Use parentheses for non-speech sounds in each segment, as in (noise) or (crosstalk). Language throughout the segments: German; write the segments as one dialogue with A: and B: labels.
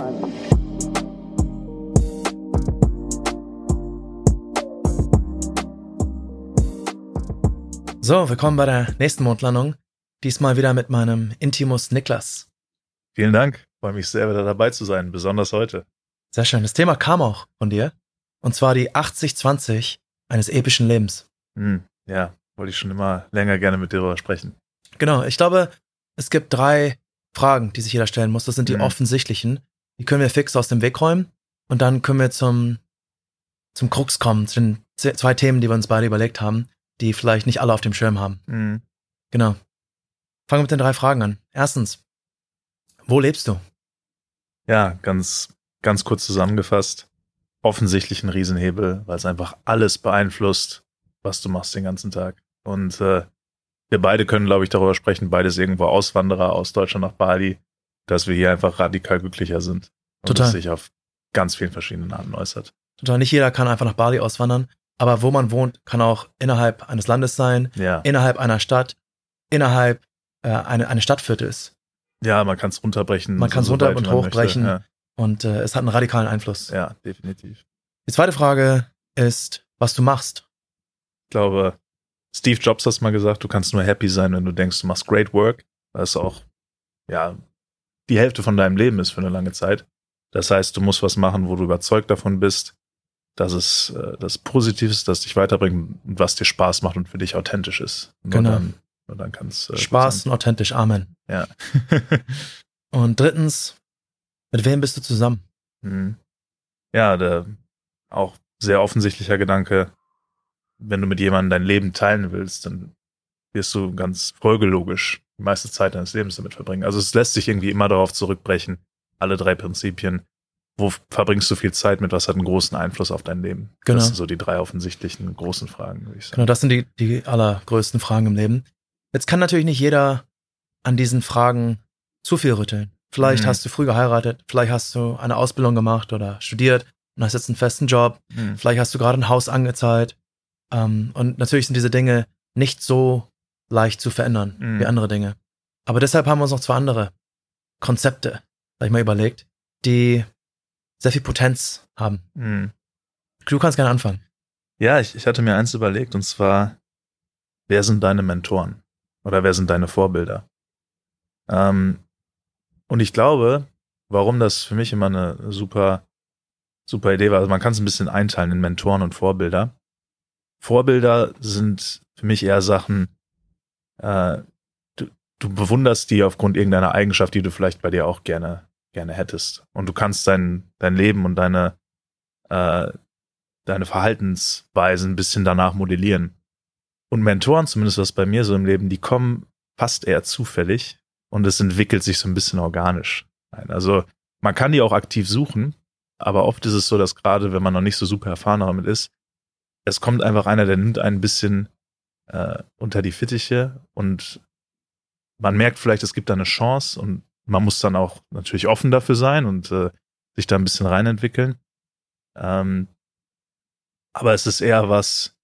A: one.
B: So, willkommen bei der nächsten Mondlandung. Diesmal wieder mit meinem Intimus Niklas.
C: Vielen Dank. Freue mich sehr, wieder dabei zu sein, besonders heute.
B: Sehr schön. Das Thema kam auch von dir. Und zwar die 80-20 eines epischen Lebens.
C: Hm, ja, wollte ich schon immer länger gerne mit dir darüber sprechen.
B: Genau. Ich glaube, es gibt drei Fragen, die sich jeder stellen muss. Das sind die
C: Mhm.
B: offensichtlichen. Die können wir fix aus dem Weg räumen. Und dann können wir zum, zum Krux kommen, zu den zwei Themen, die wir uns beide überlegt haben, die vielleicht nicht alle auf dem Schirm haben.
C: Hm.
B: Genau. Fangen wir mit den drei Fragen an. Erstens, wo lebst du?
C: Ja, ganz, ganz kurz zusammengefasst. Offensichtlich ein Riesenhebel, weil es einfach alles beeinflusst, was du machst den ganzen Tag. Und äh, wir beide können, glaube ich, darüber sprechen, beides irgendwo Auswanderer aus Deutschland nach Bali, dass wir hier einfach radikal glücklicher sind. Und
B: Total.
C: das sich auf ganz vielen verschiedenen Arten äußert.
B: Total, nicht jeder kann einfach nach Bali auswandern, aber wo man wohnt, kann auch innerhalb eines Landes sein,
C: Ja,
B: innerhalb einer Stadt, innerhalb äh, eine, eine Stadtviertels.
C: ja man kann es runterbrechen.
B: Man kann's
C: so
B: runter- und hochbrechen.
C: Möchte.
B: Und äh, es hat einen radikalen Einfluss.
C: Ja, ja, definitiv.
B: Die zweite Frage ist, was du machst.
C: Ich glaube, Steve Jobs hat mal gesagt, du kannst nur happy sein, wenn du denkst, du machst great work, was auch, ja, die Hälfte von deinem Leben ist für eine lange Zeit. Das heißt, du musst was machen, wo du überzeugt davon bist, dass es äh, das Positiv ist, das dich weiterbringt und was dir Spaß macht und für dich authentisch ist. Nur
B: Genau.
C: Dann, nur dann kann es. Äh,
B: Spaß und authentisch, Amen.
C: sein. (laughs)
B: Und drittens, mit wem bist du zusammen?
C: Mhm. Ja, der auch sehr offensichtlicher Gedanke, wenn du mit jemandem dein Leben teilen willst, dann wirst du ganz folgelogisch die meiste Zeit deines Lebens damit verbringen. Also es lässt sich irgendwie immer darauf zurückbrechen, alle drei Prinzipien. Wo verbringst du viel Zeit mit? Was hat einen großen Einfluss auf dein Leben?
B: Genau.
C: Das sind so die drei offensichtlichen großen Fragen, würde ich sagen.
B: Genau, das sind die, die allergrößten Fragen im Leben. Jetzt kann natürlich nicht jeder an diesen Fragen zu viel rütteln. Vielleicht
C: Mhm.
B: hast du früh geheiratet, vielleicht hast du eine Ausbildung gemacht oder studiert und hast jetzt einen festen Job,
C: Mhm.
B: vielleicht hast du gerade ein Haus angezahlt. Ähm, und natürlich sind diese Dinge nicht so leicht zu verändern
C: Mhm.
B: wie andere Dinge. Aber deshalb haben wir uns noch zwei andere Konzepte, sag ich mal, überlegt, die sehr viel Potenz haben.
C: Mhm.
B: Du kannst gerne anfangen.
C: Ja, ich, ich hatte mir eins überlegt und zwar, wer sind deine Mentoren? Oder wer sind deine Vorbilder? Ähm, und ich glaube, warum das für mich immer eine super, super Idee war, also man kann es ein bisschen einteilen in Mentoren und Vorbilder. Vorbilder sind für mich eher Sachen, äh, du, du bewunderst die aufgrund irgendeiner Eigenschaft, die du vielleicht bei dir auch gerne, gerne hättest. Und du kannst dein, dein Leben und deine, äh, deine Verhaltensweisen ein bisschen danach modellieren. Und Mentoren, zumindest was bei mir so im Leben, die kommen fast eher zufällig und es entwickelt sich so ein bisschen organisch. Also man kann die auch aktiv suchen, aber oft ist es so, dass gerade wenn man noch nicht so super erfahren damit ist, es kommt einfach einer, der nimmt ein bisschen äh, unter die Fittiche und man merkt vielleicht, es gibt da eine Chance und man muss dann auch natürlich offen dafür sein und äh, sich da ein bisschen reinentwickeln. Ähm, aber es ist eher was,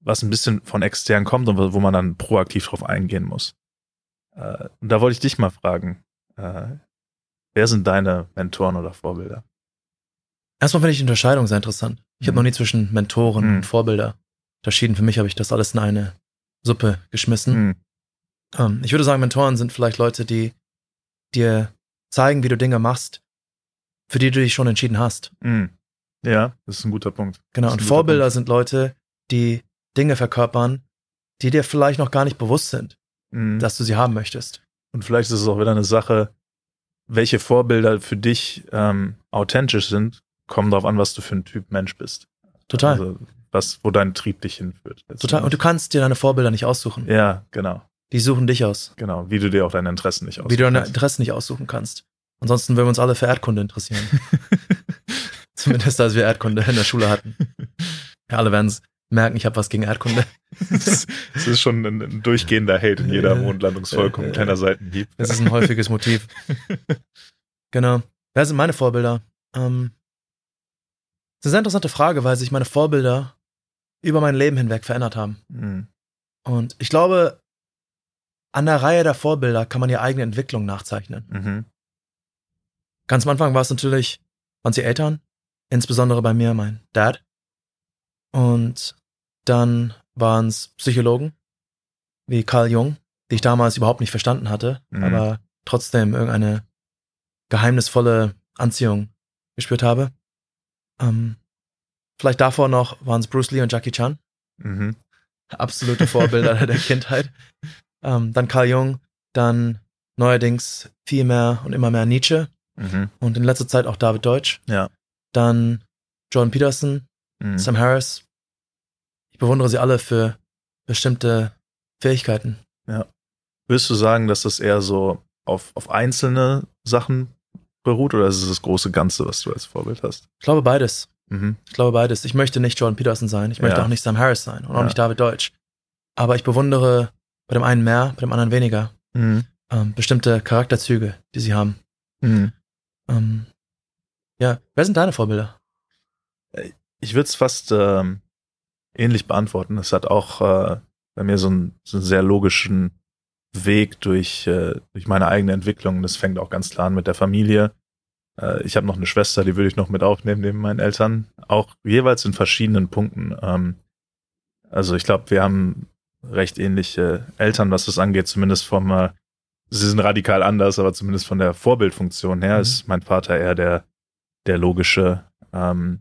C: was ein bisschen von extern kommt und wo man dann proaktiv drauf eingehen muss. Äh, und da wollte ich dich mal fragen, äh, wer sind deine Mentoren oder Vorbilder?
B: Erstmal finde ich die Unterscheidung sehr interessant. Ich habe
C: Mhm.
B: noch nie zwischen Mentoren
C: Mhm.
B: und Vorbilder unterschieden. Für mich habe ich das alles in eine Suppe geschmissen.
C: Hm.
B: Ähm, ich würde sagen, Mentoren sind vielleicht Leute, die dir zeigen, wie du Dinge machst, für die du dich schon entschieden hast.
C: Hm. Ja, das ist ein guter Punkt.
B: Genau. Und Vorbilder
C: Punkt.
B: sind Leute, die Dinge verkörpern, die dir vielleicht noch gar nicht bewusst sind,
C: Hm.
B: dass du sie haben möchtest.
C: Und vielleicht ist es auch wieder eine Sache, welche Vorbilder für dich ähm, authentisch sind, kommen darauf an, was du für ein Typ Mensch bist.
B: Total.
C: Also was, wo dein Trieb dich hinführt.
B: Total. Und du kannst dir deine Vorbilder nicht aussuchen.
C: Ja, genau.
B: Die suchen dich aus.
C: Genau. Wie du dir auch deine Interessen nicht
B: Wie du deine. Interessen nicht aussuchen kannst. Ansonsten würden wir uns alle für Erdkunde interessieren. (laughs) Zumindest als wir Erdkunde in der Schule hatten. Ja, alle werden es merken, ich habe was gegen Erdkunde. (laughs)
C: Es ist schon ein, ein durchgehender Hate in jeder Mondlandungsfolge, ein kleiner Seitenhieb.
B: Das ist ein häufiges Motiv. (laughs) Genau. Wer sind meine Vorbilder? Ähm, das ist eine sehr interessante Frage, weil sich meine Vorbilder über mein Leben hinweg verändert haben.
C: Hm.
B: Und ich glaube, an der Reihe der Vorbilder kann man die eigene Entwicklung nachzeichnen.
C: Mhm.
B: Ganz am Anfang war es natürlich, waren sie Eltern, insbesondere bei mir mein Dad. Und dann waren es Psychologen, wie Carl Jung, die ich damals überhaupt nicht verstanden hatte,
C: Mhm.
B: aber trotzdem irgendeine geheimnisvolle Anziehung gespürt habe. Ähm, vielleicht davor noch waren es Bruce Lee und Jackie Chan,
C: Mhm.
B: absolute Vorbilder (laughs) der Kindheit. Ähm, dann Carl Jung, dann neuerdings viel mehr und immer mehr Nietzsche
C: Mhm.
B: und in letzter Zeit auch David Deutsch.
C: Ja.
B: Dann Jordan Peterson,
C: Mhm.
B: Sam Harris. Ich bewundere sie alle für bestimmte Fähigkeiten.
C: Würdest du sagen, dass das eher so auf, auf einzelne Sachen beruht oder ist es das große Ganze, was du als Vorbild hast?
B: Ich glaube beides.
C: Mhm.
B: Ich glaube beides. Ich möchte nicht Jordan Peterson sein. Ich möchte
C: Ja.
B: auch nicht Sam Harris sein und auch
C: Ja.
B: nicht David Deutsch. Aber ich bewundere bei dem einen mehr, bei dem anderen weniger
C: Mhm.
B: ähm, bestimmte Charakterzüge, die sie haben.
C: Mhm.
B: Ähm, ja, wer sind deine Vorbilder?
C: Ich würde es fast ähm, ähnlich beantworten. Es hat auch äh, bei mir so einen, so einen sehr logischen Weg durch, äh, durch meine eigene Entwicklung. Das fängt auch ganz klar an mit der Familie. Äh, ich habe noch eine Schwester, die würde ich noch mit aufnehmen neben meinen Eltern. Auch jeweils in verschiedenen Punkten. Ähm, also ich glaube, wir haben recht ähnliche Eltern, was das angeht, zumindest vom, äh, sie sind radikal anders, aber zumindest von der Vorbildfunktion her
B: Mhm.
C: ist mein Vater eher der, der logische, ähm,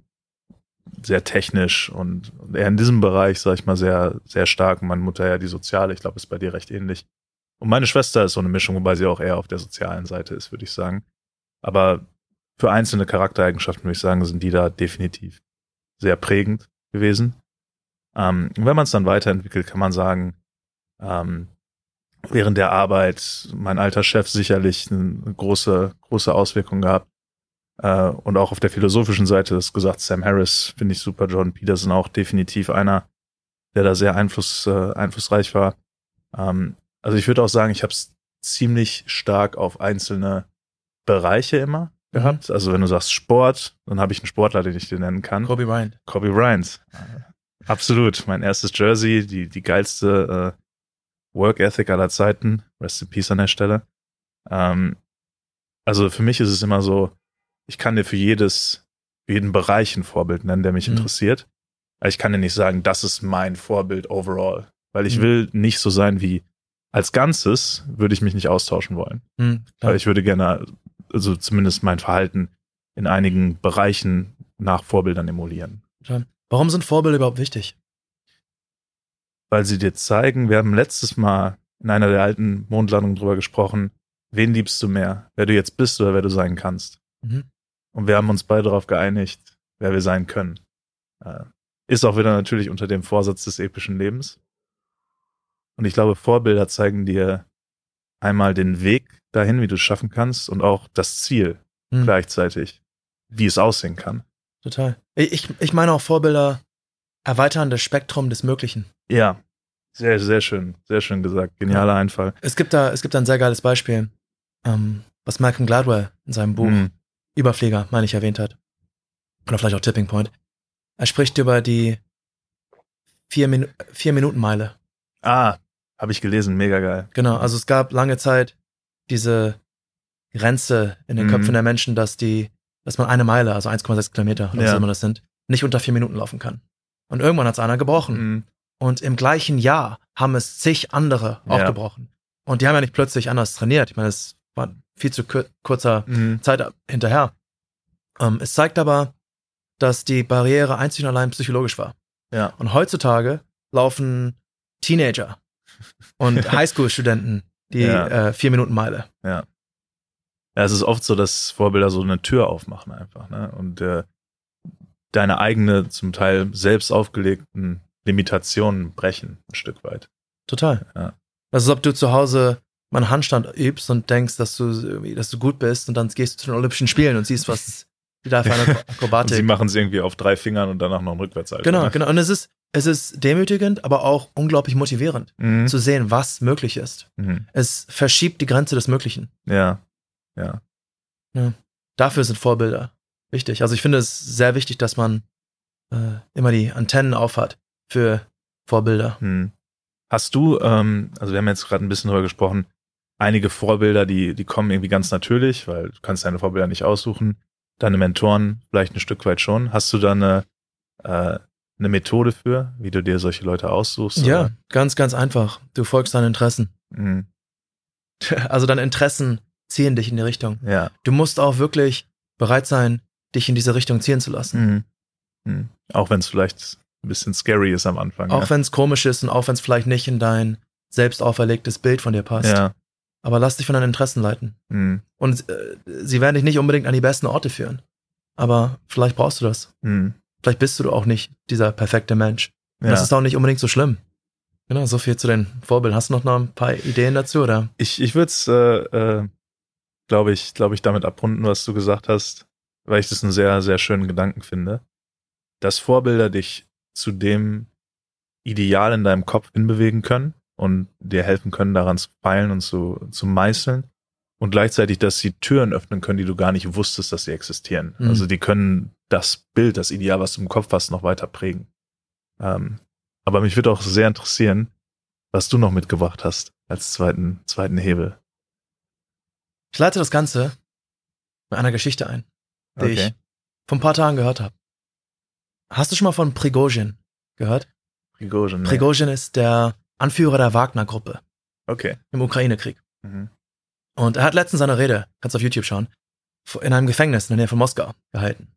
C: sehr technisch und eher in diesem Bereich, sag ich mal, sehr, sehr stark. Und meine Mutter ja die soziale, ich glaube, ist bei dir recht ähnlich. Und meine Schwester ist so eine Mischung, wobei sie auch eher auf der sozialen Seite ist, würde ich sagen. Aber für einzelne Charaktereigenschaften würde ich sagen, sind die da definitiv sehr prägend gewesen. Ähm, wenn man es dann weiterentwickelt, kann man sagen, ähm, während der Arbeit mein alter Chef sicherlich eine große, große Auswirkung gehabt. Äh, und auch auf der philosophischen Seite ist gesagt, Sam Harris finde ich super, Jordan Peterson auch definitiv einer, der da sehr einfluss, äh, einflussreich war. Ähm, also ich würde auch sagen, ich habe es ziemlich stark auf einzelne Bereiche immer gehabt. Also wenn du sagst Sport, dann habe ich einen Sportler, den ich dir nennen kann.
B: Kobe Bryant.
C: Kobe Bryant. Absolut. Mein erstes Jersey, die, die geilste äh, Work Ethic aller Zeiten. Rest in Peace an der Stelle. Ähm, also für mich ist es immer so, ich kann dir für jedes, für jeden Bereich ein Vorbild nennen, der mich
B: Mhm.
C: interessiert. Aber ich kann dir nicht sagen, das ist mein Vorbild overall. Weil ich
B: Mhm.
C: will nicht so sein wie als Ganzes würde ich mich nicht austauschen wollen.
B: Hm.
C: Weil ich würde gerne, also zumindest mein Verhalten in einigen Bereichen nach Vorbildern emulieren.
B: Warum sind Vorbilder überhaupt wichtig?
C: weil sie dir zeigen, wir haben letztes Mal in einer der alten Mondlandungen drüber gesprochen, wen liebst du mehr, wer du jetzt bist oder wer du sein kannst.
B: Mhm.
C: Und wir haben uns beide darauf geeinigt, wer wir sein können. Äh, ist auch wieder natürlich unter dem Vorsatz des epischen Lebens. Und ich glaube, Vorbilder zeigen dir einmal den Weg dahin, wie du es schaffen kannst und auch das Ziel
B: Hm,
C: gleichzeitig, wie es aussehen kann.
B: Total. Ich, ich meine auch Vorbilder erweitern das Spektrum des Möglichen.
C: Ja, sehr, sehr schön, sehr schön gesagt. Genialer Einfall.
B: Es gibt da, es gibt da ein sehr geiles Beispiel, ähm, was Malcolm Gladwell in seinem Buch
C: Mhm.
B: Überflieger, meine ich, erwähnt hat. Oder vielleicht auch Tipping Point. Er spricht über die vier, Minu vier Minuten Meile.
C: Ah, habe ich gelesen, mega geil.
B: Genau, also es gab lange Zeit diese Grenze in den
C: Mhm.
B: Köpfen der Menschen, dass die, dass man eine Meile, also 1,6 Kilometer, oder was
C: Ja.
B: immer das sind, nicht unter vier Minuten laufen kann. Und irgendwann hat es einer gebrochen.
C: Mhm.
B: Und im gleichen Jahr haben es zig andere auch
C: Ja.
B: gebrochen. Und die haben ja nicht plötzlich anders trainiert. Ich meine, es war viel zu kur kurzer
C: Mhm.
B: Zeit hinterher. Ähm, es zeigt aber, dass die Barriere einzig und allein psychologisch war.
C: Ja.
B: Und heutzutage laufen Teenager (laughs) und Highschool-Studenten die
C: Ja.
B: äh, vier Minuten Meile.
C: Ja, es ist oft so, dass Vorbilder so eine Tür aufmachen einfach, ne? Und äh, deine eigene, zum Teil selbst aufgelegten Limitationen brechen, ein Stück weit.
B: Total.
C: Ja.
B: Das ist, ob du zu Hause mal einen Handstand übst und denkst, dass du irgendwie, dass du gut bist und dann gehst du zu den Olympischen Spielen und siehst, was (laughs) die da für eine
C: Und sie
B: Akrobatik.
C: machen es irgendwie auf drei Fingern und danach noch einen Rückwärtssalto.
B: Genau,
C: ne?
B: genau. Und es ist, es ist demütigend, aber auch unglaublich motivierend,
C: Mhm.
B: zu sehen, was möglich ist.
C: Mhm.
B: Es verschiebt die Grenze des Möglichen.
C: Ja, ja.
B: Dafür sind Vorbilder wichtig. Also ich finde es sehr wichtig, dass man äh, immer die Antennen aufhat für Vorbilder.
C: Hm. Hast du, ähm, also wir haben jetzt gerade ein bisschen darüber gesprochen, einige Vorbilder, die, die kommen irgendwie ganz natürlich, weil du kannst deine Vorbilder nicht aussuchen. Deine Mentoren vielleicht ein Stück weit schon. Hast du da eine, äh, eine Methode für, wie du dir solche Leute aussuchst?
B: Ja,
C: oder?
B: ganz, ganz einfach. Du folgst deinen Interessen.
C: Mhm. (laughs)
B: Also deine Interessen ziehen dich in die Richtung.
C: Ja.
B: Du musst auch wirklich bereit sein, dich in diese Richtung ziehen zu lassen.
C: Mhm. Mhm. Auch wenn es vielleicht ein bisschen scary ist am Anfang.
B: Auch
C: ja.
B: wenn es komisch ist und auch wenn es vielleicht nicht in dein selbst auferlegtes Bild von dir passt.
C: Ja.
B: Aber lass dich von deinen Interessen leiten.
C: Mhm.
B: Und äh, sie werden dich nicht unbedingt an die besten Orte führen. Aber vielleicht brauchst du das.
C: Mhm.
B: Vielleicht bist du auch nicht dieser perfekte Mensch.
C: Ja.
B: Das ist auch nicht unbedingt so schlimm. Genau, so viel zu den Vorbildern. Hast du noch, noch ein paar Ideen dazu, oder?
C: Ich, ich würde es, äh, äh, glaube ich, glaube ich, damit abrunden, was du gesagt hast, weil ich das einen sehr, sehr schönen Gedanken finde. Dass Vorbilder dich zu dem Ideal in deinem Kopf hinbewegen können und dir helfen können, daran zu feilen und zu, zu meißeln. Und gleichzeitig, dass sie Türen öffnen können, die du gar nicht wusstest, dass sie existieren.
B: Mhm.
C: Also die können das Bild, das Ideal, was du im Kopf hast, noch weiter prägen. Ähm, aber mich würde auch sehr interessieren, was du noch mitgebracht hast als zweiten, zweiten Hebel.
B: Ich leite das Ganze mit einer Geschichte ein, die ich vor ein paar Tagen gehört habe. Hast du schon mal von Prigozhin gehört?
C: Prigozhin. nee.
B: Prigozhin ist der Anführer der Wagner-Gruppe
C: Okay.
B: im Ukraine-Krieg.
C: Mhm.
B: Und er hat letztens seine Rede, kannst du auf YouTube schauen, in einem Gefängnis in der Nähe von Moskau gehalten.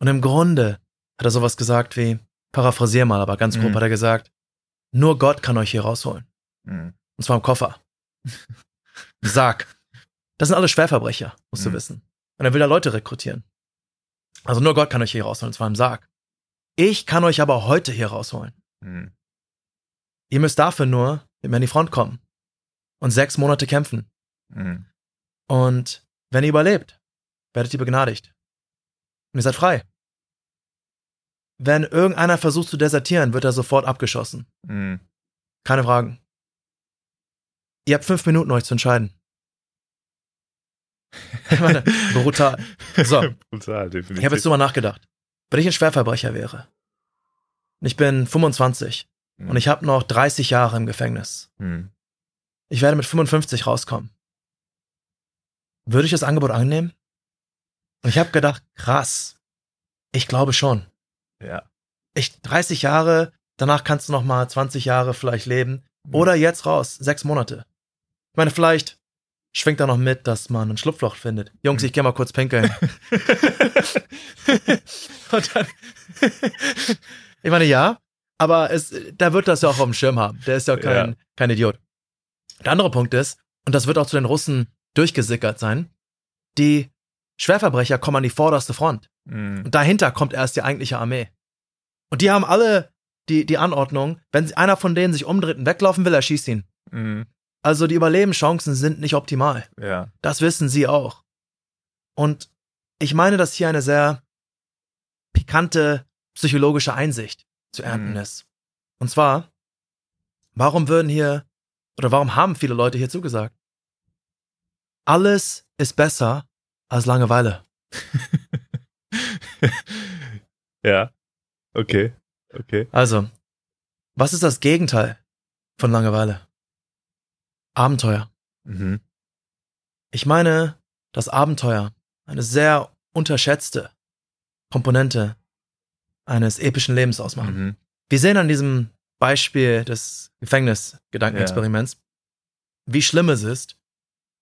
B: Und im Grunde hat er sowas gesagt wie, paraphrasier mal, aber ganz grob
C: Mhm.
B: hat er gesagt, nur Gott kann euch hier rausholen.
C: Mhm.
B: Und zwar im Koffer. (laughs) Sag. Das sind alle Schwerverbrecher, musst du
C: Mhm.
B: wissen. Und er will da Leute rekrutieren. Also nur Gott kann euch hier rausholen, und zwar im Sarg. Ich kann euch aber heute hier rausholen.
C: Mhm.
B: Ihr müsst dafür nur mit mir an die Front kommen. Und sechs Monate kämpfen.
C: Mhm.
B: Und wenn ihr überlebt, werdet ihr begnadigt. Und ihr seid frei. Wenn irgendeiner versucht zu desertieren, wird er sofort abgeschossen.
C: Mhm.
B: Keine Fragen. Ihr habt fünf Minuten, euch zu entscheiden. (laughs) Meine, brutal. So.
C: Brutal, definitiv.
B: Ich habe jetzt drüber nachgedacht. Wenn ich ein Schwerverbrecher wäre, und ich bin 25
C: Mhm.
B: und ich habe noch 30 Jahre im Gefängnis,
C: Mhm.
B: ich werde mit 55 rauskommen, würde ich das Angebot annehmen? Und ich habe gedacht, krass, ich glaube schon.
C: Ja.
B: Ich 30 Jahre, danach kannst du noch mal 20 Jahre vielleicht leben
C: Mhm.
B: oder jetzt raus, sechs Monate. Ich meine, vielleicht schwingt da noch mit, dass man ein Schlupfloch findet. Jungs,
C: Mhm.
B: ich geh mal kurz pinkeln. (laughs) Und dann, (laughs) ich meine, ja, aber es, da wird das ja auch auf dem Schirm haben. Der ist ja kein,
C: Ja.
B: kein Idiot. Der andere Punkt ist, und das wird auch zu den Russen durchgesickert sein, die Schwerverbrecher kommen an die vorderste Front.
C: Mhm.
B: Und dahinter kommt erst die eigentliche Armee. Und die haben alle die, die Anordnung, wenn einer von denen sich umdreht und weglaufen will, er schießt ihn.
C: Mhm.
B: Also die Überlebenschancen sind nicht optimal.
C: Ja.
B: Das wissen sie auch. Und ich meine, dass hier eine sehr pikante psychologische Einsicht zu ernten
C: Mhm.
B: ist. Und zwar, warum würden hier, oder warum haben viele Leute hier zugesagt? Alles ist besser als Langeweile. (laughs)
C: ja. Okay. Okay.
B: Also, was ist das Gegenteil von Langeweile? Abenteuer.
C: Mhm.
B: Ich meine, dass Abenteuer eine sehr unterschätzte Komponente eines epischen Lebens ausmachen.
C: Mhm.
B: Wir sehen an diesem Beispiel des Gefängnisgedankenexperiments, wie schlimm es ist,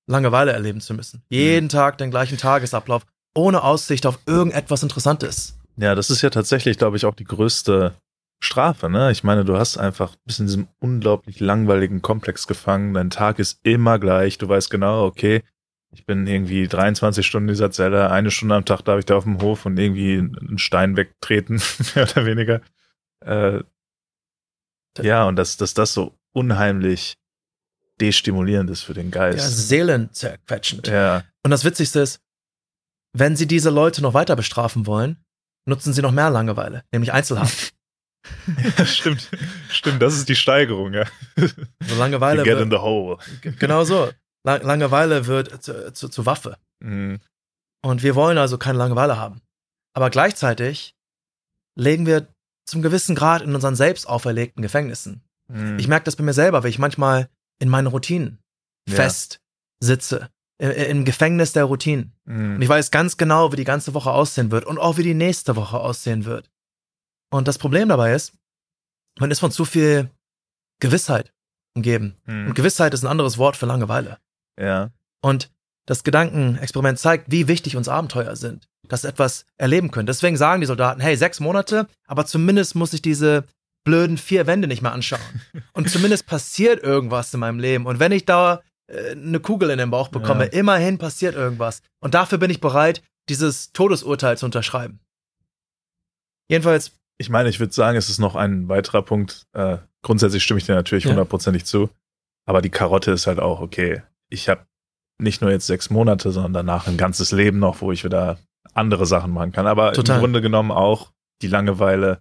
B: Langeweile erleben zu müssen. Jeden Tag den gleichen Tagesablauf, ohne Aussicht auf irgendetwas Interessantes.
C: Ja, das ist ja tatsächlich, glaube ich, auch die größte Strafe, ne? Ich meine, du hast einfach bis in diesem unglaublich langweiligen Komplex gefangen. Dein Tag ist immer gleich. Du weißt genau, okay, ich bin irgendwie 23 Stunden in dieser Zelle, eine Stunde am Tag darf ich da auf dem Hof und irgendwie einen Stein wegtreten, (laughs) mehr oder weniger. Äh, ja, und dass, dass das so unheimlich destimulierend ist für den
B: Ja,
C: Geist.
B: seelenzerquetschend.
C: Ja,
B: Und das Witzigste ist, wenn sie diese Leute noch weiter bestrafen wollen, nutzen sie noch mehr Langeweile, nämlich Einzelhaft. (laughs) (laughs)
C: ja. stimmt. Stimmt, das ist die Steigerung, ja.
B: Also Langeweile
C: You get
B: wird,
C: in the hole.
B: Genau so. Lang Langeweile wird zu, zu, zu Waffe.
C: Mhm.
B: Und wir wollen also keine Langeweile haben. Aber gleichzeitig legen wir zum gewissen Grad in unseren selbst auferlegten Gefängnissen.
C: Mhm.
B: Ich merke das bei mir selber, weil ich manchmal in meinen Routinen,
C: Ja.
B: fest sitze. Im, Im Gefängnis der Routinen. Und
C: Mhm.
B: ich weiß ganz genau, wie die ganze Woche aussehen wird und auch wie die nächste Woche aussehen wird. Und das Problem dabei ist, man ist von zu viel Gewissheit umgeben. Und
C: Mhm.
B: Gewissheit ist ein anderes Wort für Langeweile.
C: Ja.
B: Und das Gedankenexperiment zeigt, wie wichtig uns Abenteuer sind, dass wir etwas erleben können. Deswegen sagen die Soldaten, hey, sechs Monate, aber zumindest muss ich diese blöden vier Wände nicht mehr anschauen. Und zumindest (laughs) passiert irgendwas in meinem Leben. Und wenn ich da äh, eine Kugel in den Bauch bekomme,
C: Ja.
B: immerhin passiert irgendwas. Und dafür bin ich bereit, dieses Todesurteil zu unterschreiben. Jedenfalls,
C: Ich meine, ich würde sagen, es ist noch ein weiterer Punkt. Äh, grundsätzlich stimme ich dir natürlich
B: Ja.
C: hundertprozentig zu. Aber die Karotte ist halt auch, okay, ich habe nicht nur jetzt sechs Monate, sondern danach ein ganzes Leben noch, wo ich wieder andere Sachen machen kann. Aber
B: Total.
C: im Grunde genommen auch die Langeweile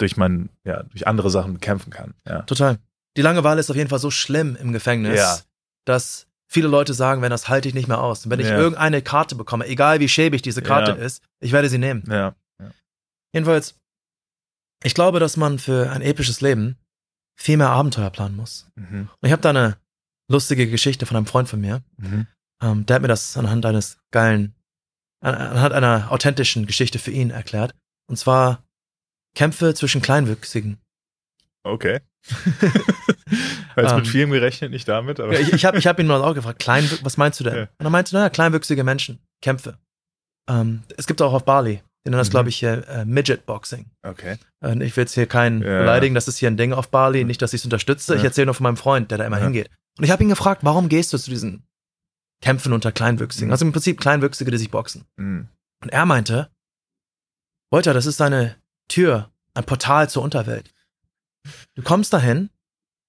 C: durch mein, ja, durch andere Sachen bekämpfen kann. Ja.
B: total. Die Langeweile ist auf jeden Fall so schlimm im Gefängnis,
C: Ja.
B: dass viele Leute sagen, wenn das halte ich nicht mehr aus. Und wenn ich
C: Ja.
B: irgendeine Karte bekomme, egal wie schäbig diese Karte ist, ich werde sie nehmen.
C: Ja.
B: Jedenfalls, ich glaube, dass man für ein episches Leben viel mehr Abenteuer planen muss.
C: Mhm.
B: Und ich habe da eine lustige Geschichte von einem Freund von mir.
C: Mhm.
B: Ähm, der hat mir das anhand eines geilen, an- anhand einer authentischen Geschichte für ihn erklärt. Und zwar Kämpfe zwischen Kleinwüchsigen.
C: Okay. (laughs) Jetzt
B: Ähm.
C: mit vielem gerechnet, nicht damit, aber.
B: Ja, ich ich habe ich hab ihn nur auch gefragt, Kleinwü was meinst du denn?
C: Ja.
B: Und er meinte, naja, kleinwüchsige Menschen, Kämpfe. Ähm, es gibt auch auf Bali, die nennen das,
C: Mhm.
B: glaube ich, hier äh, Midget Boxing.
C: okay.
B: Äh, Ich will jetzt hier keinen
C: Ja.
B: beleidigen, das ist hier ein Ding auf Bali, nicht, dass ich es unterstütze. Ich erzähle nur von meinem Freund, der da immer hingeht. Und ich habe ihn gefragt, warum gehst du zu diesen Kämpfen unter Kleinwüchsigen?
C: Mhm.
B: Also im Prinzip Kleinwüchsige, die sich boxen.
C: Mhm.
B: Und er meinte, Wolter, das ist eine Tür, ein Portal zur Unterwelt. Du kommst dahin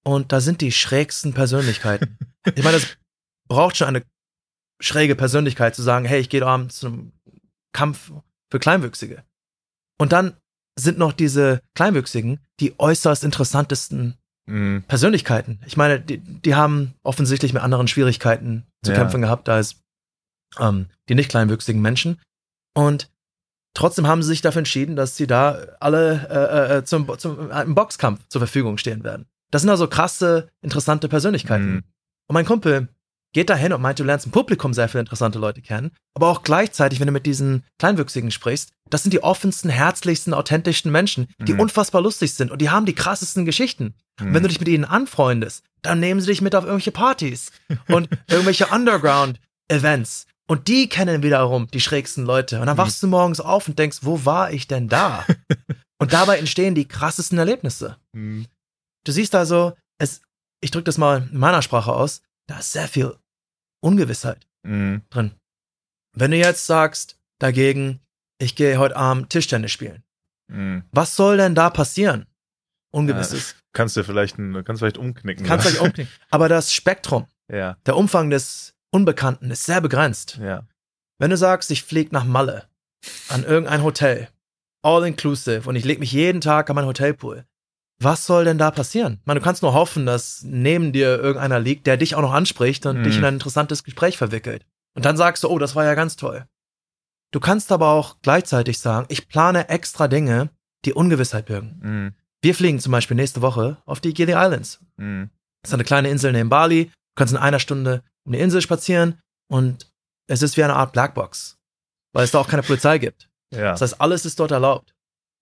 B: und da sind die schrägsten Persönlichkeiten. (laughs) ich meine, es braucht schon eine schräge Persönlichkeit zu sagen, hey, ich gehe abends zu einem Kampf für Kleinwüchsige. Und dann sind noch diese Kleinwüchsigen die äußerst interessantesten
C: Mhm.
B: Persönlichkeiten. Ich meine, die, die haben offensichtlich mit anderen Schwierigkeiten zu
C: Ja.
B: kämpfen gehabt als ähm, die nicht kleinwüchsigen Menschen. Und trotzdem haben sie sich dafür entschieden, dass sie da alle äh, äh, zum, zum einem Boxkampf zur Verfügung stehen werden. Das sind also krasse, interessante Persönlichkeiten.
C: Mhm.
B: Und mein Kumpel geht da hin und meint, du lernst im Publikum sehr viele interessante Leute kennen, aber auch gleichzeitig, wenn du mit diesen Kleinwüchsigen sprichst, das sind die offensten, herzlichsten, authentischsten Menschen, die
C: Mhm.
B: unfassbar lustig sind und die haben die krassesten Geschichten.
C: Mhm.
B: Und wenn du dich mit ihnen anfreundest, dann nehmen sie dich mit auf irgendwelche Partys und irgendwelche (laughs) Underground-Events. Und die kennen wiederum die schrägsten Leute. Und dann
C: Mhm.
B: wachst du morgens auf und denkst, wo war ich denn da? (laughs) und dabei entstehen die krassesten Erlebnisse.
C: Mhm.
B: Du siehst also, es, ich drücke das mal in meiner Sprache aus, da ist sehr viel Ungewissheit
C: Mhm.
B: drin. Wenn du jetzt sagst, dagegen, ich gehe heute Abend Tischtennis spielen,
C: Mhm.
B: was soll denn da passieren? Ungewisses.
C: Kannst du vielleicht, kannst vielleicht umknicken.
B: Kannst gleich umknicken. Aber das Spektrum, (laughs)
C: Ja,
B: der Umfang des Unbekannten ist sehr begrenzt.
C: ja.
B: Wenn du sagst, ich fliege nach Malle an irgendein Hotel, all inclusive, und ich lege mich jeden Tag an meinen Hotelpool, was soll denn da passieren? Ich meine, du kannst nur hoffen, dass neben dir irgendeiner liegt, der dich auch noch anspricht und
C: Mhm.
B: dich in ein interessantes Gespräch verwickelt. Und dann sagst du, oh, das war ja ganz toll. Du kannst aber auch gleichzeitig sagen, ich plane extra Dinge, die Ungewissheit birgen.
C: Mhm.
B: Wir fliegen zum Beispiel nächste Woche auf die Gili Islands.
C: Mhm.
B: Das ist eine kleine Insel neben Bali. Du kannst in einer Stunde um die Insel spazieren und es ist wie eine Art Blackbox, weil es da auch keine Polizei gibt.
C: Ja.
B: Das heißt, alles ist dort erlaubt.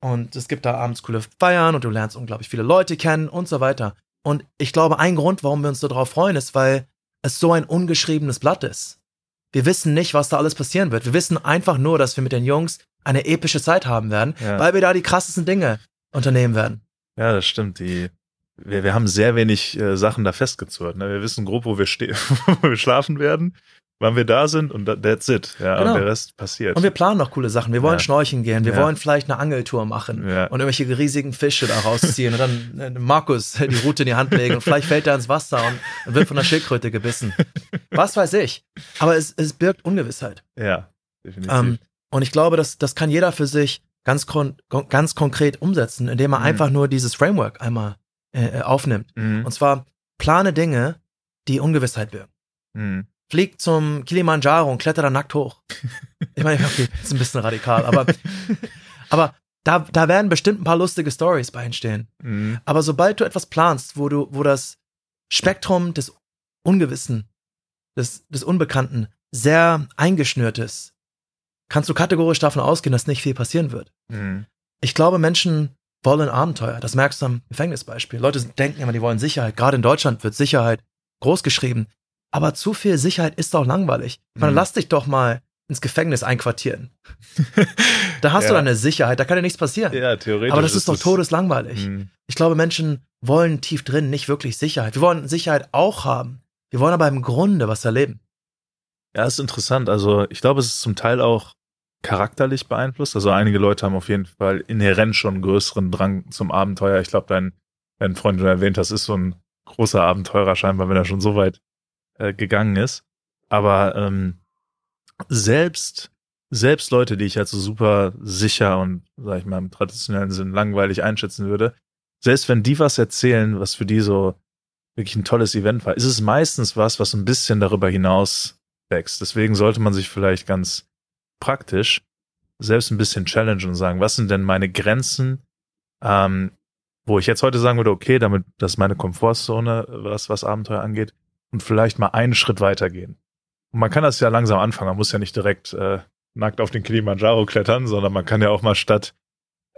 B: Und es gibt da abends coole Feiern und du lernst unglaublich viele Leute kennen und so weiter. Und ich glaube, ein Grund, warum wir uns so darauf freuen, ist, weil es so ein ungeschriebenes Blatt ist. Wir wissen nicht, was da alles passieren wird. Wir wissen einfach nur, dass wir mit den Jungs eine epische Zeit haben werden,
C: Ja.
B: weil wir da die krassesten Dinge unternehmen werden.
C: Ja, das stimmt. Die, wir, wir haben sehr wenig äh, Sachen da festgezurrt. Ne? Wir wissen grob, wo wir, ste (laughs) wo wir schlafen werden, wann wir da sind und that- that's it. Ja,
B: Genau.
C: und der Rest passiert.
B: Und wir planen noch coole Sachen. Wir wollen
C: Ja.
B: schnorcheln gehen. Wir
C: Ja.
B: wollen vielleicht eine Angeltour machen
C: Ja.
B: und irgendwelche riesigen Fische da rausziehen und dann äh, Markus (laughs) die Route in die Hand legen und vielleicht fällt er ins Wasser und wird von der Schildkröte gebissen. Was weiß ich. Aber es, es birgt Ungewissheit.
C: ja, definitiv.
B: Ähm, und ich glaube, das, das kann jeder für sich ganz, kon ganz konkret umsetzen, indem er
C: Mhm.
B: einfach nur dieses Framework einmal äh, äh, aufnimmt.
C: mhm.
B: Und zwar plane Dinge, die Ungewissheit birgen.
C: Mhm.
B: Flieg zum Kilimanjaro und kletter da nackt hoch. (laughs) Ich meine, okay, ist ein bisschen radikal, aber, (laughs) aber da, da werden bestimmt ein paar lustige Stories bei entstehen.
C: Mhm.
B: Aber sobald du etwas planst, wo du, wo das Spektrum des Ungewissen des, des Unbekannten sehr eingeschnürt ist, kannst du kategorisch davon ausgehen, dass nicht viel passieren wird.
C: Mhm.
B: Ich glaube, Menschen wollen Abenteuer. Das merkst du am Gefängnisbeispiel. Leute denken immer, die wollen Sicherheit. Gerade in Deutschland wird Sicherheit groß geschrieben. Aber zu viel Sicherheit ist auch langweilig. Ich meine,
C: Mhm.
B: lass dich doch mal ins Gefängnis einquartieren. (laughs) Da hast du
C: Ja.
B: deine Sicherheit, da kann dir nichts passieren.
C: Ja, theoretisch.
B: Aber das ist doch todeslangweilig.
C: Mhm.
B: Ich glaube, Menschen wollen tief drin nicht wirklich Sicherheit. Wir wollen Sicherheit auch haben. Wir wollen aber im Grunde was erleben.
C: Ja, ist interessant. Also ich glaube, es ist zum Teil auch charakterlich beeinflusst. Also einige Leute haben auf jeden Fall inhärent schon einen größeren Drang zum Abenteuer. Ich glaube, dein, dein Freund, du erwähnt hast, ist so ein großer Abenteurer scheinbar, wenn er schon so weit äh, gegangen ist. Aber ähm, selbst selbst Leute, die ich halt so super sicher und, sag ich mal, im traditionellen Sinn langweilig einschätzen würde, selbst wenn die was erzählen, was für die so wirklich ein tolles Event war, ist es meistens was, was ein bisschen darüber hinaus wächst. Deswegen sollte man sich vielleicht ganz praktisch selbst ein bisschen challengen und sagen, was sind denn meine Grenzen, ähm, wo ich jetzt heute sagen würde, okay, damit, das ist meine Komfortzone, was, was Abenteuer angeht, und vielleicht mal einen Schritt weitergehen. Und man kann das ja langsam anfangen, man muss ja nicht direkt äh, nackt auf den Kilimanjaro klettern, sondern man kann ja auch mal statt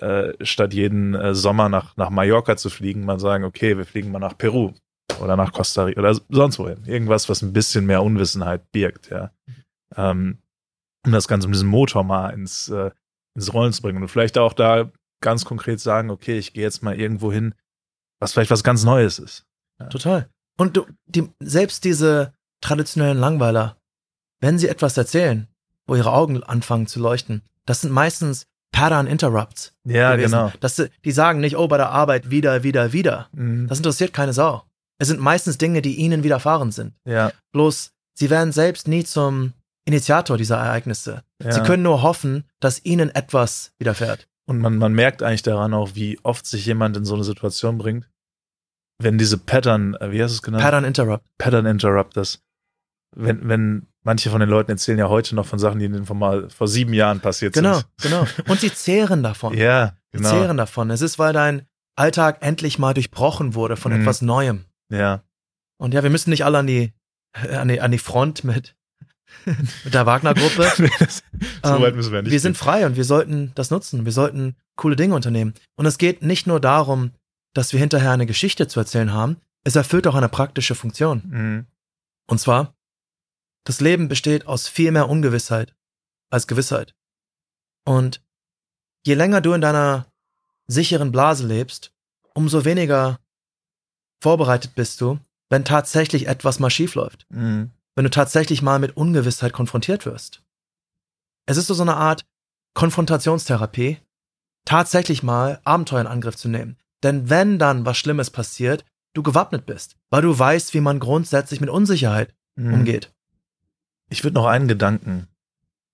C: äh, statt jeden äh, Sommer nach, nach Mallorca zu fliegen, mal sagen, okay, wir fliegen mal nach Peru oder nach Costa Rica oder sonst wohin. Irgendwas, was ein bisschen mehr Unwissenheit birgt, ja. Ähm, um das Ganze, um diesen Motor mal ins, äh, ins Rollen zu bringen. Und vielleicht auch da ganz konkret sagen, okay, ich gehe jetzt mal irgendwo hin, was vielleicht was ganz Neues ist.
B: Total. Und du, die, selbst diese traditionellen Langweiler, wenn sie etwas erzählen, wo ihre Augen anfangen zu leuchten, das sind meistens Pattern Interrupts.
C: Ja,
B: gewesen.
C: genau.
B: Das, die sagen nicht, oh, bei der Arbeit wieder, wieder, wieder.
C: Mhm.
B: Das interessiert keine Sau. Es sind meistens Dinge, die ihnen widerfahren sind.
C: ja,
B: Bloß, sie werden selbst nie zum Initiator dieser Ereignisse.
C: ja.
B: Sie können nur hoffen, dass ihnen etwas widerfährt.
C: Und man, man merkt eigentlich daran auch, wie oft sich jemand in so eine Situation bringt, wenn diese Pattern, äh, wie heißt es genau?
B: Pattern Interrupt.
C: Pattern Interrupters. Wenn, wenn manche von den Leuten erzählen ja heute noch von Sachen, die ihnen vor mal vor sieben Jahren passiert
B: Genau,
C: sind.
B: genau. Und sie zehren davon. (laughs)
C: Ja,
B: Sie
C: genau.
B: zehren davon. Es ist, weil dein Alltag endlich mal durchbrochen wurde von
C: Mhm.
B: etwas Neuem.
C: Ja,
B: Und ja, wir müssen nicht alle an die, äh, an die, an die Front mit, (laughs) mit der Wagner-Gruppe. (laughs)
C: so
B: Ähm,
C: weit müssen wir nicht.
B: wir sind frei und wir sollten das nutzen. Wir sollten coole Dinge unternehmen. Und es geht nicht nur darum, dass wir hinterher eine Geschichte zu erzählen haben. Es erfüllt auch eine praktische Funktion.
C: Mhm.
B: Und zwar, das Leben besteht aus viel mehr Ungewissheit als Gewissheit. Und je länger du in deiner sicheren Blase lebst, umso weniger vorbereitet bist du, wenn tatsächlich etwas mal schief läuft.
C: Mhm.
B: Wenn du tatsächlich mal mit Ungewissheit konfrontiert wirst. Es ist so so eine Art Konfrontationstherapie, tatsächlich mal Abenteuer in Angriff zu nehmen. Denn wenn dann was Schlimmes passiert, du gewappnet bist, weil du weißt, wie man grundsätzlich mit Unsicherheit
C: Mhm.
B: umgeht.
C: Ich würde noch einen Gedanken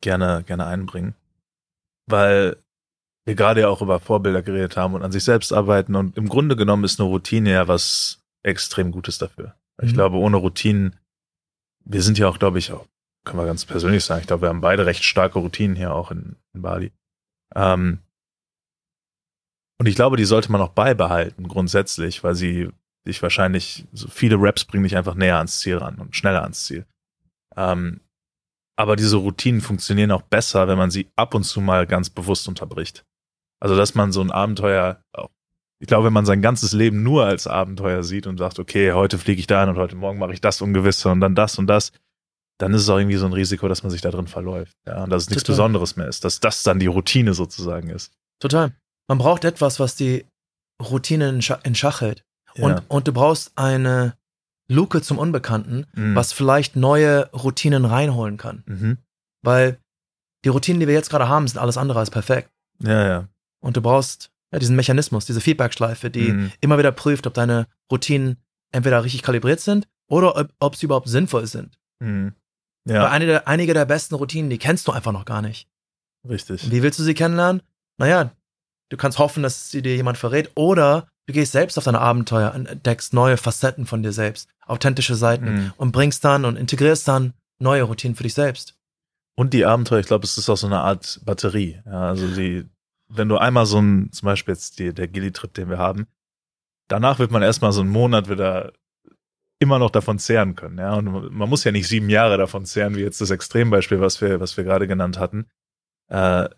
C: gerne, gerne einbringen, weil wir gerade ja auch über Vorbilder geredet haben und an sich selbst arbeiten und im Grunde genommen ist eine Routine ja was extrem Gutes dafür. Ich
B: Mhm.
C: glaube, ohne Routinen, wir sind ja auch, glaube ich, auch, können wir ganz persönlich sagen, ich glaube, wir haben beide recht starke Routinen hier auch in, in Bali. Ähm, und ich glaube, die sollte man auch beibehalten, grundsätzlich, weil sie dich wahrscheinlich, so viele Raps bringen dich einfach näher ans Ziel ran und schneller ans Ziel. Ähm, aber diese Routinen funktionieren auch besser, wenn man sie ab und zu mal ganz bewusst unterbricht. Also, dass man so ein Abenteuer, auch- ich glaube, wenn man sein ganzes Leben nur als Abenteuer sieht und sagt, okay, heute fliege ich dahin und heute Morgen mache ich das Ungewisse und dann das und das, dann ist es auch irgendwie so ein Risiko, dass man sich da drin verläuft. Ja, und dass es nichts
B: Total.
C: Besonderes mehr ist, dass das dann die Routine sozusagen ist.
B: Total. Man braucht etwas, was die Routine in, Scha in Schach hält. Und, und du brauchst eine Luke zum Unbekannten,
C: Mhm.
B: was vielleicht neue Routinen reinholen kann.
C: Mhm.
B: Weil die Routinen, die wir jetzt gerade haben, sind alles andere als perfekt.
C: Ja, ja.
B: Und du brauchst ja, diesen Mechanismus, diese Feedbackschleife, die
C: Mhm.
B: immer wieder prüft, ob deine Routinen entweder richtig kalibriert sind oder ob, ob sie überhaupt sinnvoll sind.
C: Mhm.
B: Weil
C: Ja,
B: einige der, einige der besten Routinen, die kennst du einfach noch gar nicht.
C: richtig.
B: Wie willst du sie kennenlernen? Naja, du kannst hoffen, dass sie dir jemand verrät oder du gehst selbst auf deine Abenteuer und entdeckst neue Facetten von dir selbst, authentische Seiten
C: Mhm.
B: und bringst dann und integrierst dann neue Routinen für dich selbst.
C: Und die Abenteuer, ich glaube, es ist auch so eine Art Batterie. Ja, also die, wenn du einmal so ein, zum Beispiel jetzt die, der Gilly-Trip, den wir haben, danach wird man erstmal so einen Monat wieder immer noch davon zehren können. Ja, und man muss ja nicht sieben Jahre davon zehren, wie jetzt das Extrembeispiel, was wir, was wir gerade genannt hatten. Äh,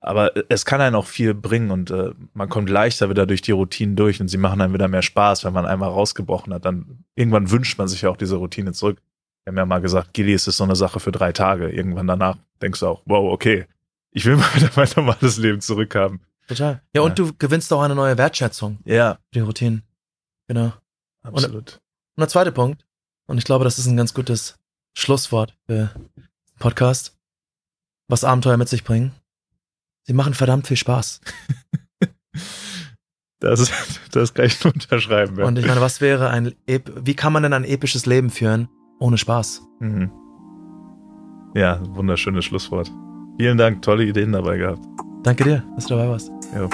C: aber es kann einen auch viel bringen und äh, man kommt leichter wieder durch die Routinen durch und sie machen dann wieder mehr Spaß, wenn man einmal rausgebrochen hat. Dann irgendwann wünscht man sich ja auch diese Routine zurück. Wir haben ja mal gesagt, Gilly, es ist so eine Sache für drei Tage. Irgendwann danach denkst du auch, wow, okay, ich will mal (laughs) wieder mein normales Leben zurückhaben.
B: Total. Ja, und du gewinnst auch eine neue Wertschätzung.
C: Ja.
B: Die Routinen. Genau.
C: Absolut.
B: Und, und der zweite Punkt, und ich glaube, das ist ein ganz gutes Schlusswort für den Podcast, was Abenteuer mit sich bringen. Sie machen verdammt viel Spaß. (laughs)
C: das, das kann ich unterschreiben. Ja.
B: Und ich meine, was wäre ein, wie kann man denn ein episches Leben führen ohne Spaß?
C: Mhm. Ja, wunderschönes Schlusswort. Vielen Dank, tolle Ideen dabei gehabt.
B: Danke dir, dass du dabei warst.
C: Ja.